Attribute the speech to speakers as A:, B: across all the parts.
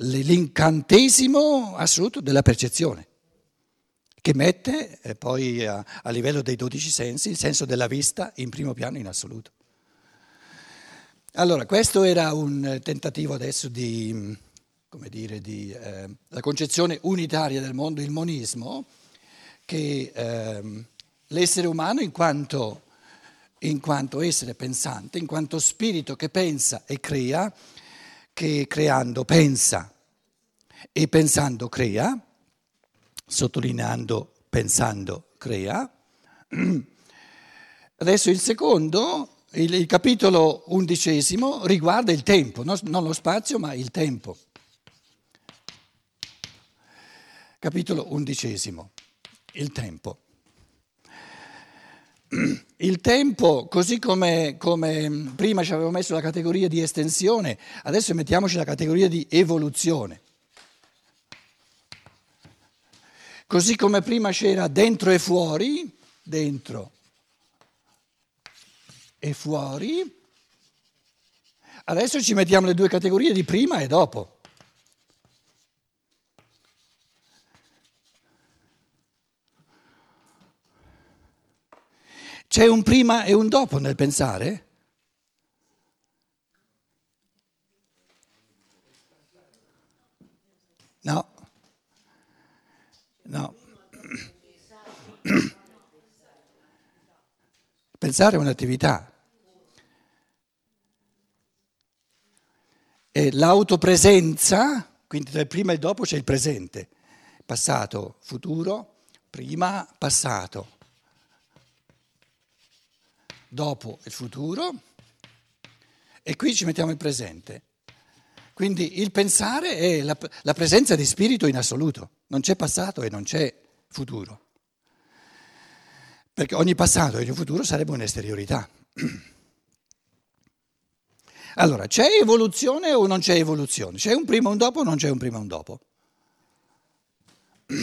A: l'incantesimo assoluto della percezione, che mette eh, poi a, a livello dei dodici sensi il senso della vista in primo piano in assoluto. Allora, questo era un tentativo adesso di, come dire, di eh, la concezione unitaria del mondo, il monismo, che eh, l'essere umano in quanto, in quanto essere pensante, in quanto spirito che pensa e crea, che creando pensa e pensando crea, sottolineando pensando crea. Adesso il secondo, il, il capitolo undicesimo, riguarda il tempo, no? non lo spazio ma il tempo. Capitolo undicesimo, il tempo. Il tempo, così come, come, prima ci avevo messo la categoria di estensione, adesso mettiamoci la categoria di evoluzione. Così come prima c'era dentro e fuori, dentro e fuori, adesso ci mettiamo le due categorie di prima e dopo. C'è un prima e un dopo nel pensare? No. No. Pensare è un'attività. E l'autopresenza, quindi tra il prima e il dopo c'è il presente, passato, futuro, prima, passato dopo il futuro e qui ci mettiamo il presente. Quindi il pensare è la, la presenza di spirito in assoluto, non c'è passato e non c'è futuro. Perché ogni passato e ogni futuro sarebbe un'esteriorità. Allora, c'è evoluzione o non c'è evoluzione? C'è un prima e un dopo o non c'è un prima e un dopo?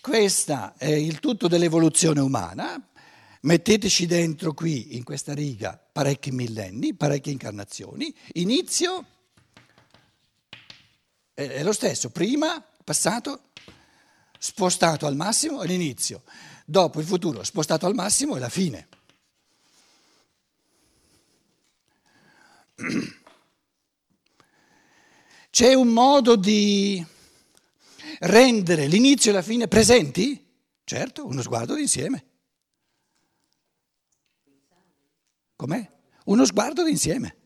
A: Questo è il tutto dell'evoluzione umana, Metteteci dentro qui, in questa riga, parecchi millenni, parecchie incarnazioni. Inizio è lo stesso, prima, passato, spostato al massimo è l'inizio, dopo il futuro spostato al massimo è la fine. C'è un modo di rendere l'inizio e la fine presenti? Certo, uno sguardo d'insieme. Com'è? Uno sguardo d'insieme.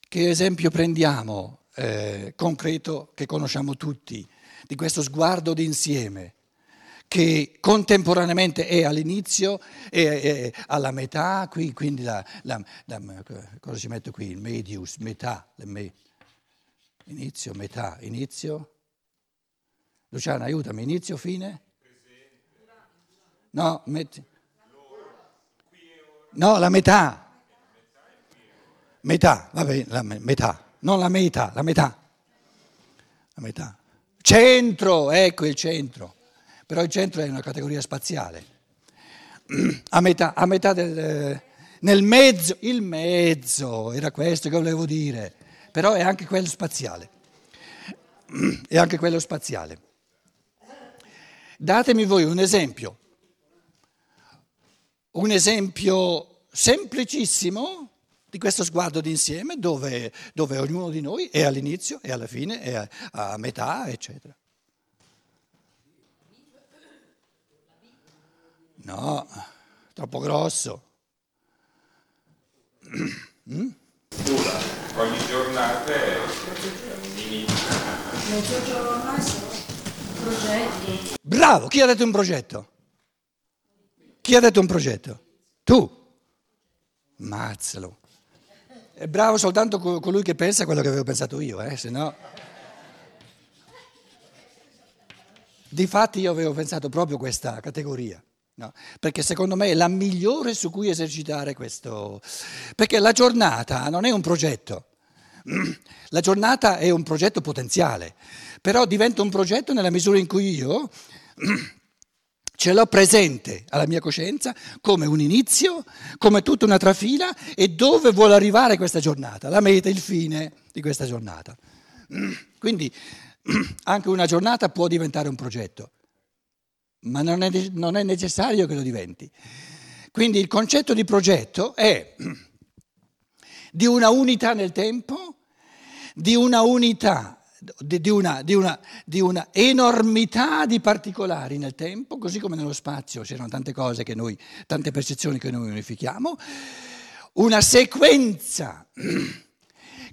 A: Che esempio prendiamo eh, concreto che conosciamo tutti di questo sguardo d'insieme che contemporaneamente è all'inizio e alla metà, qui, quindi la, la, la, cosa ci metto qui? Il medius, metà, me, Inizio, metà, inizio. Luciana, aiutami, inizio, fine? No, metti. No, la metà. Metà, vabbè, la metà. Non la metà, la metà. La metà. Centro, ecco il centro. Però il centro è una categoria spaziale. A metà, a metà del... Nel mezzo, il mezzo, era questo che volevo dire però è anche quello spaziale. È anche quello spaziale. Datemi voi un esempio, un esempio semplicissimo di questo sguardo d'insieme dove, dove ognuno di noi è all'inizio e alla fine, è a, a metà, eccetera. No, troppo grosso.
B: Mm? Ogni giornata è
A: Mezzogiorno progetti. Bravo, chi ha detto un progetto? Chi ha detto un progetto? Tu. Mazzalo. È bravo soltanto colui che pensa quello che avevo pensato io, eh? se no... Difatti io avevo pensato proprio questa categoria. No, perché secondo me è la migliore su cui esercitare questo. Perché la giornata non è un progetto, la giornata è un progetto potenziale, però diventa un progetto nella misura in cui io ce l'ho presente alla mia coscienza come un inizio, come tutta una trafila e dove vuole arrivare questa giornata, la meta, il fine di questa giornata. Quindi anche una giornata può diventare un progetto, ma non è, non è necessario che lo diventi. Quindi il concetto di progetto è di una unità nel tempo, di una unità di una, di, una, di una, enormità di particolari nel tempo, così come nello spazio c'erano tante cose che noi, tante percezioni che noi unifichiamo, una sequenza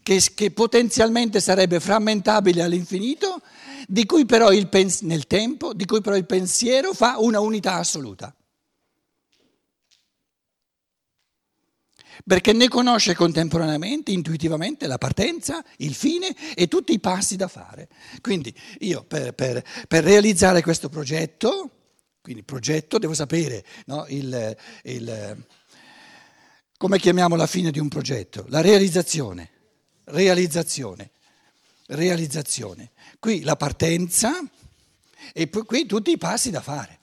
A: che, che potenzialmente sarebbe frammentabile all'infinito, di cui però il pens- nel tempo, di cui però il pensiero fa una unità assoluta. perché ne conosce contemporaneamente, intuitivamente la partenza, il fine e tutti i passi da fare. Quindi io per, per, per realizzare questo progetto, quindi progetto, devo sapere no, il, il, come chiamiamo la fine di un progetto? La realizzazione, realizzazione, realizzazione. Qui la partenza e qui tutti i passi da fare.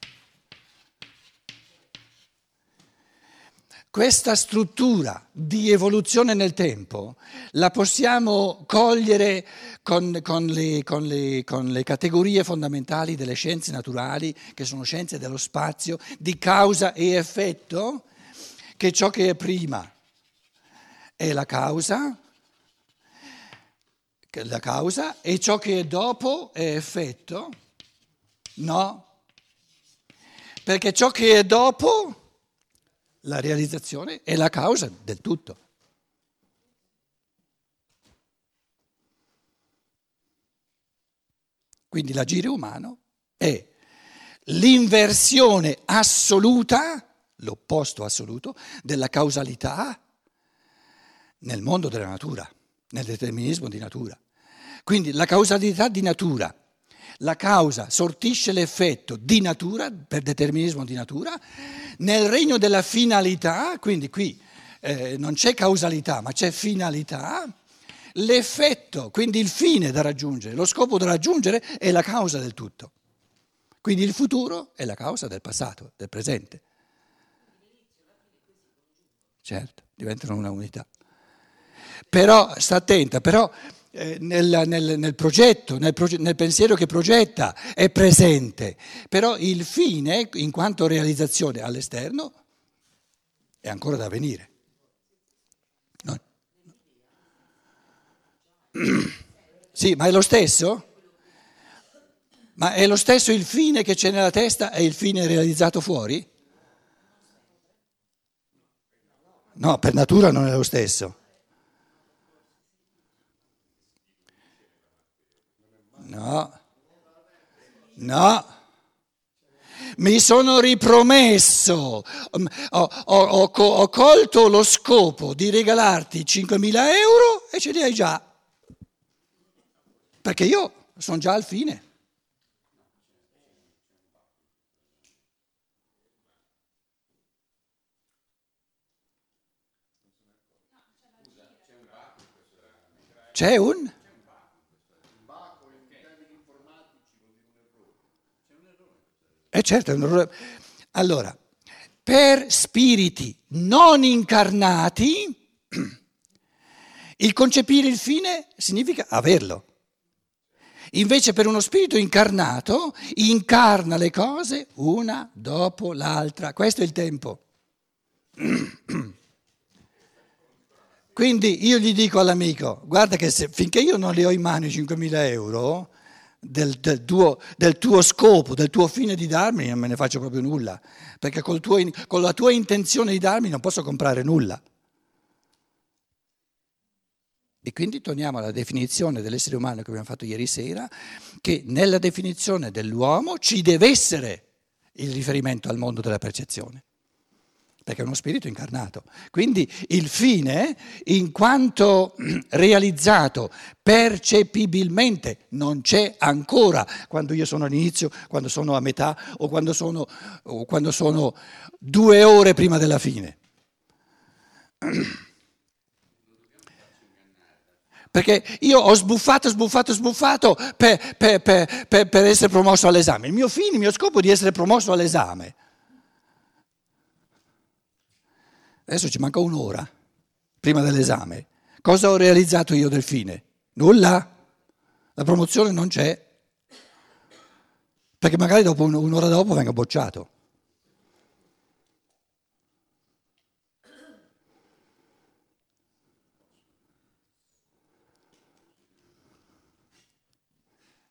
A: Questa struttura di evoluzione nel tempo la possiamo cogliere con, con, le, con, le, con, le, categorie fondamentali delle scienze naturali, che sono scienze dello spazio, di causa e effetto, che ciò che è prima è la causa, la causa e ciò che è dopo è effetto? No, perché ciò che è dopo la realizzazione è la causa del tutto. Quindi l'agire umano è l'inversione assoluta, l'opposto assoluto, della causalità nel mondo della natura, nel determinismo di natura. Quindi la causalità di natura la causa sortisce l'effetto di natura, per determinismo di natura, nel regno della finalità, quindi qui eh, non c'è causalità ma c'è finalità, l'effetto, quindi il fine da raggiungere, lo scopo da raggiungere è la causa del tutto. Quindi il futuro è la causa del passato, del presente. Certo, diventano una unità. Però, sta attenta, però eh, nel, nel, nel, progetto, nel, proge- nel, pensiero che progetta, è presente, però il fine, in quanto realizzazione all'esterno, è ancora da venire. No. Sì, ma è lo stesso? Ma è lo stesso il fine che c'è nella testa e il fine realizzato fuori? No, per natura non è lo stesso. No, no. Mi sono ripromesso, mm, ho, ho, ho, ho colto lo scopo di regalarti 5.000 euro e ce li hai già. Perché io sono già al fine. C'è un? Certo, allora, per spiriti non incarnati, il concepire il fine significa averlo. Invece per uno spirito incarnato incarna le cose una dopo l'altra. Questo è il tempo. Quindi io gli dico all'amico, guarda che se, finché io non li ho in mano i 5.000 euro, del, del, tuo, del, tuo, scopo, del tuo fine di darmi, non me ne faccio proprio nulla, perché tuo, con la tua intenzione di darmi non posso comprare nulla. E quindi torniamo alla definizione dell'essere umano che abbiamo fatto ieri sera, che nella definizione dell'uomo ci deve essere il riferimento al mondo della percezione perché è uno spirito incarnato. Quindi il fine, in quanto realizzato percepibilmente, non c'è ancora quando io sono all'inizio, quando sono a metà o quando sono, o quando sono due ore prima della fine. Perché io ho sbuffato, sbuffato, sbuffato per, per, per, per, essere promosso all'esame. Il mio fine, il mio scopo è di essere promosso all'esame. Adesso ci manca un'ora prima dell'esame. Cosa ho realizzato io del fine? Nulla. La promozione non c'è. Perché magari dopo un'ora dopo vengo bocciato.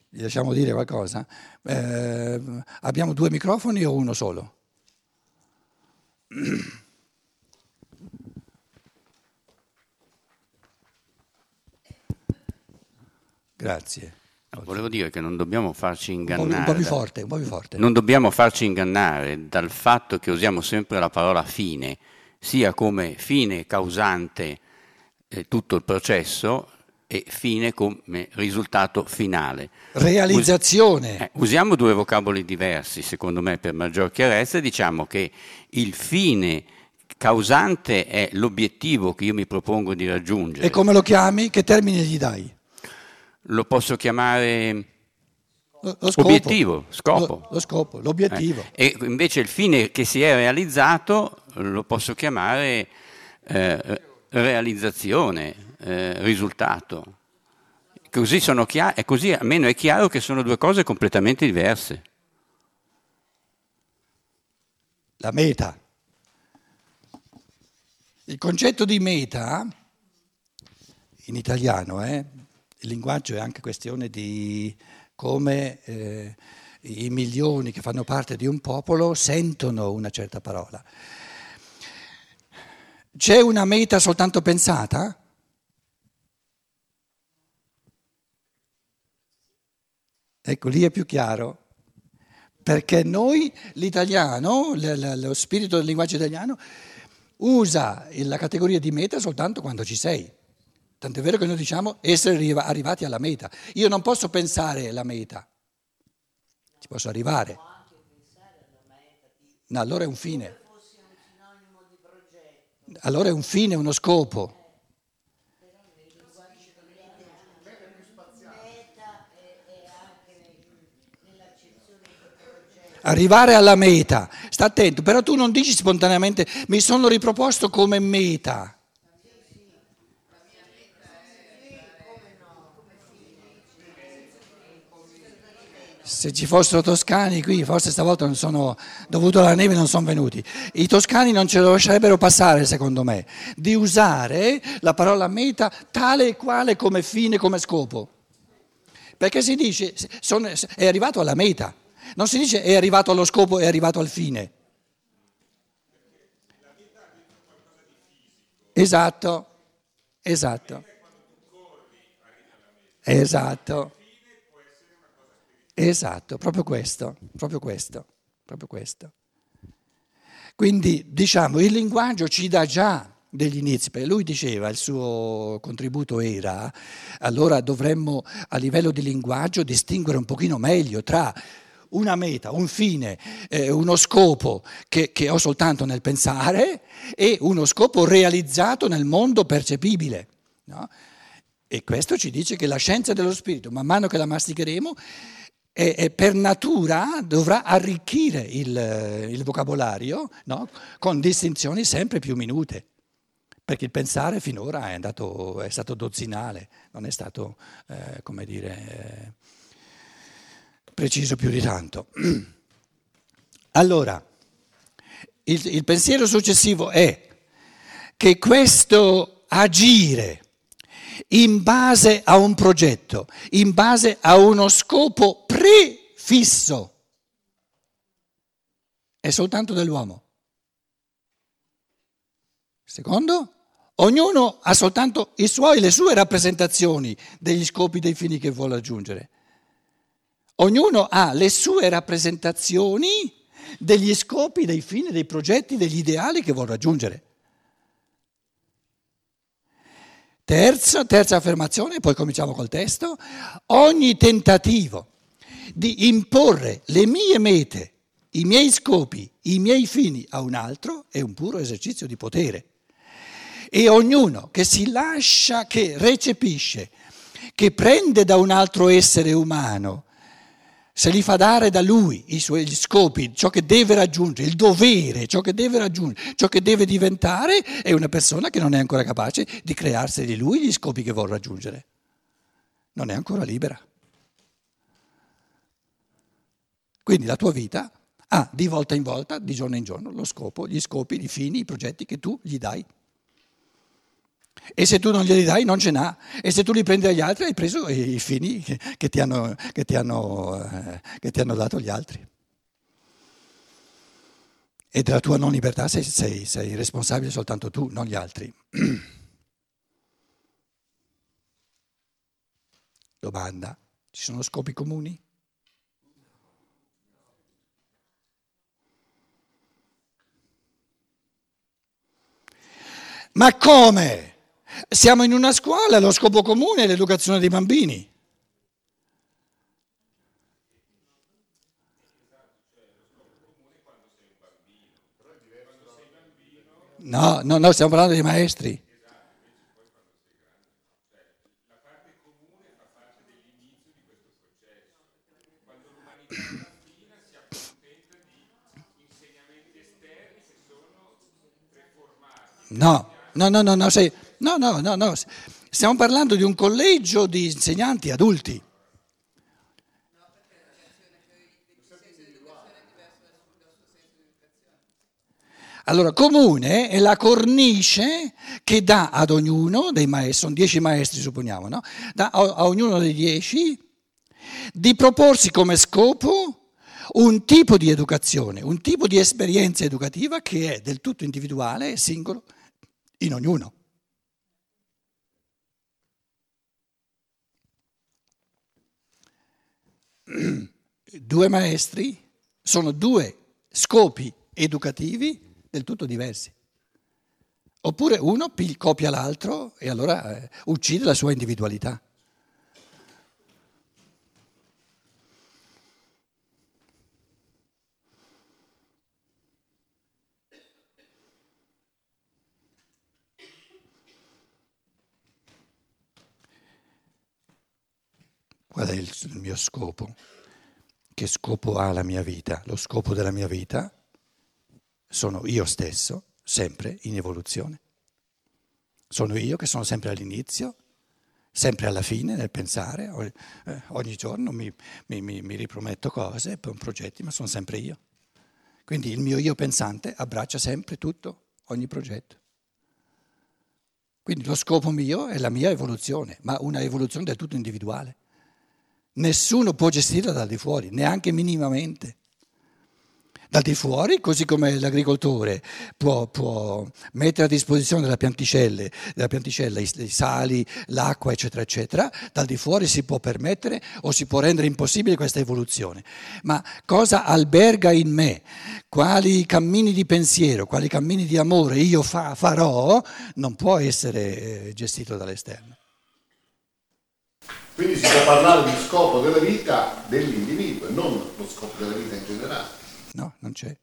A: Gli lasciamo dire qualcosa? Eh, abbiamo due microfoni o uno solo? Grazie.
C: No, volevo dire che non dobbiamo farci ingannare.
A: Un po', più forte, un po' più forte.
C: Non dobbiamo farci ingannare dal fatto che usiamo sempre la parola fine, sia come fine causante eh, tutto il processo, e fine come risultato finale.
A: Realizzazione.
C: Us- eh, usiamo due vocaboli diversi, secondo me, per maggior chiarezza, e diciamo che il fine causante è l'obiettivo che io mi propongo di raggiungere.
A: E come lo chiami? Che termine gli dai?
C: Lo posso chiamare lo, lo scopo. obiettivo, scopo.
A: Lo, lo scopo, l'obiettivo.
C: Eh. E invece il fine che si è realizzato lo posso chiamare eh, realizzazione, eh, risultato. Così sono chiar- e così almeno è chiaro che sono due cose completamente diverse.
A: La meta. Il concetto di meta, in italiano, eh, il linguaggio è anche questione di come eh, i milioni che fanno parte di un popolo sentono una certa parola. C'è una meta soltanto pensata? Ecco, lì è più chiaro. Perché noi, l'italiano, lo spirito del linguaggio italiano, usa la categoria di meta soltanto quando ci sei. Tant'è vero che noi diciamo essere arrivati alla meta. Io non posso pensare la meta, ci posso arrivare. No, allora è un fine. Allora è un fine, uno scopo. arrivare alla meta, sta attento, però tu non dici spontaneamente mi sono riproposto come meta. Se ci fossero toscani qui, forse stavolta non sono, dovuto alla neve non sono venuti. I toscani non ce lo lascerebbero passare, secondo me, di usare la parola meta tale e quale come fine, come scopo. Perché si dice, sono, è arrivato alla meta. Non si dice è arrivato allo scopo, è arrivato al fine. Esatto, esatto. Esatto. Esatto, proprio questo, proprio questo, proprio questo. Quindi diciamo il linguaggio ci dà già degli inizi, perché lui diceva, il suo contributo era, allora dovremmo a livello di linguaggio distinguere un pochino meglio tra una meta, un fine, eh, uno scopo che, che ho soltanto nel pensare e uno scopo realizzato nel mondo percepibile. No? E questo ci dice che la scienza dello spirito, man mano che la masticheremo, è, è per natura dovrà arricchire il, il vocabolario no? con distinzioni sempre più minute. Perché il pensare finora è, andato, è stato dozzinale, non è stato, eh, come dire... Eh, preciso più di tanto. Allora, il, il pensiero successivo è che questo agire in base a un progetto, in base a uno scopo prefisso, è soltanto dell'uomo. Secondo, ognuno ha soltanto i suoi, le sue rappresentazioni degli scopi, dei fini che vuole raggiungere. Ognuno ha le sue rappresentazioni degli scopi, dei fini, dei progetti, degli ideali che vuole raggiungere. Terza, terza affermazione, poi cominciamo col testo, ogni tentativo di imporre le mie mete, i miei scopi, i miei fini a un altro è un puro esercizio di potere. E ognuno che si lascia, che recepisce, che prende da un altro essere umano, se li fa dare da lui i suoi scopi, ciò che deve raggiungere, il dovere, ciò che deve raggiungere, ciò che deve diventare, è una persona che non è ancora capace di crearsi di lui gli scopi che vuole raggiungere. Non è ancora libera. Quindi la tua vita ha di volta in volta, di giorno in giorno, lo scopo, gli scopi, i fini, i progetti che tu gli dai. E se tu non glieli dai non ce n'ha. E se tu li prendi dagli altri hai preso i fini che ti hanno, che ti hanno, eh, che ti hanno dato gli altri. E della tua non libertà sei, sei, sei responsabile soltanto tu, non gli altri. Domanda, ci sono scopi comuni? Ma come? Siamo in una scuola, lo scopo comune è l'educazione dei bambini. No, no, no, stiamo parlando dei maestri. No, no, no, no, no, sei, no, no, no, no, stiamo parlando di un collegio di insegnanti adulti. Allora, comune è la cornice che dà ad ognuno dei maestri, sono dieci maestri supponiamo, no? dà a, a ognuno dei dieci di proporsi come scopo un tipo di educazione, un tipo di esperienza educativa che è del tutto individuale e singolo in ognuno. Due maestri sono due scopi educativi del tutto diversi. Oppure uno copia l'altro e allora eh, uccide la sua individualità. Qual è il, il mio scopo? Che scopo ha la mia vita? Lo scopo della mia vita sono io stesso, sempre in evoluzione. Sono io che sono sempre all'inizio, sempre alla fine nel pensare, eh, ogni giorno mi, mi, mi, riprometto cose, progetti, ma sono sempre io. Quindi il mio io pensante abbraccia sempre tutto, ogni progetto. Quindi lo scopo mio è la mia evoluzione, ma una evoluzione del tutto individuale. Nessuno può gestirla dal di fuori, neanche minimamente. Dal di fuori, così come l'agricoltore può, può mettere a disposizione della, della pianticella i, i sali, l'acqua, eccetera, eccetera, dal di fuori si può permettere o si può rendere impossibile questa evoluzione. Ma cosa alberga in me? Quali cammini di pensiero, quali cammini di amore io fa, farò, non può essere eh, gestito dall'esterno.
D: Quindi si può parlare di scopo della vita dell'individuo e non lo scopo della vita in generale.
A: No, non c'è.